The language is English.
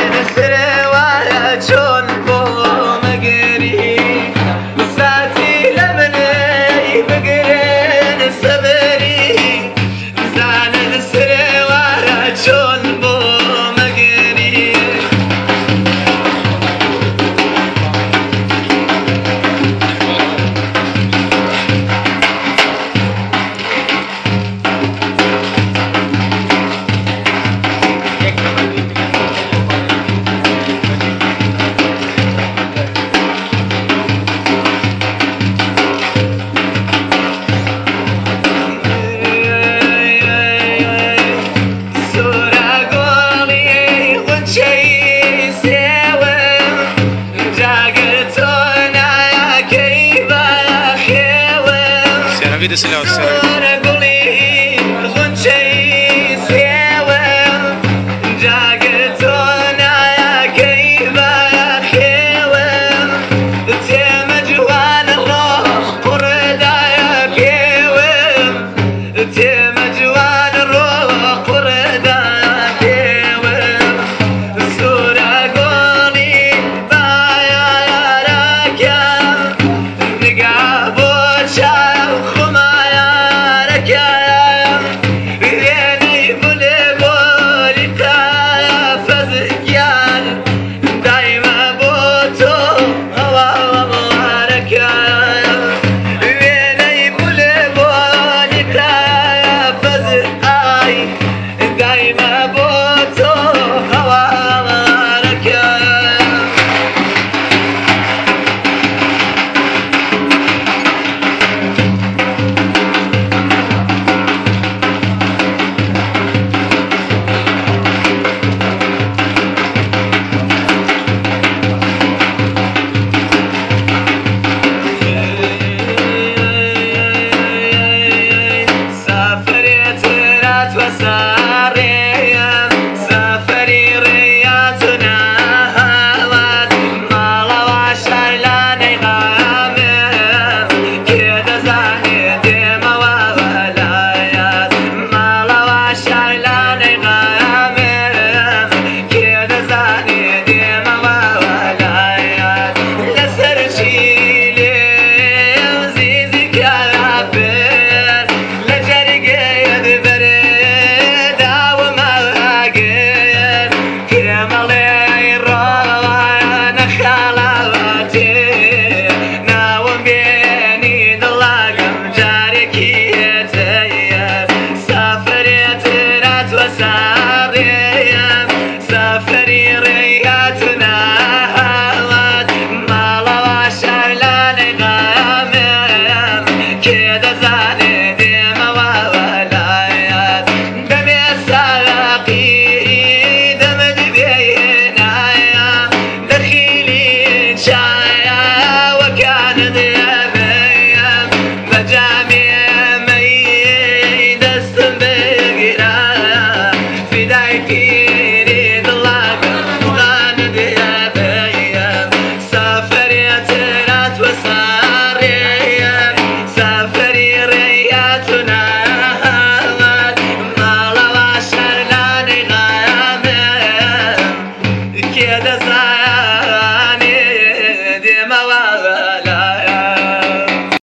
in the city. vida esse Léo da da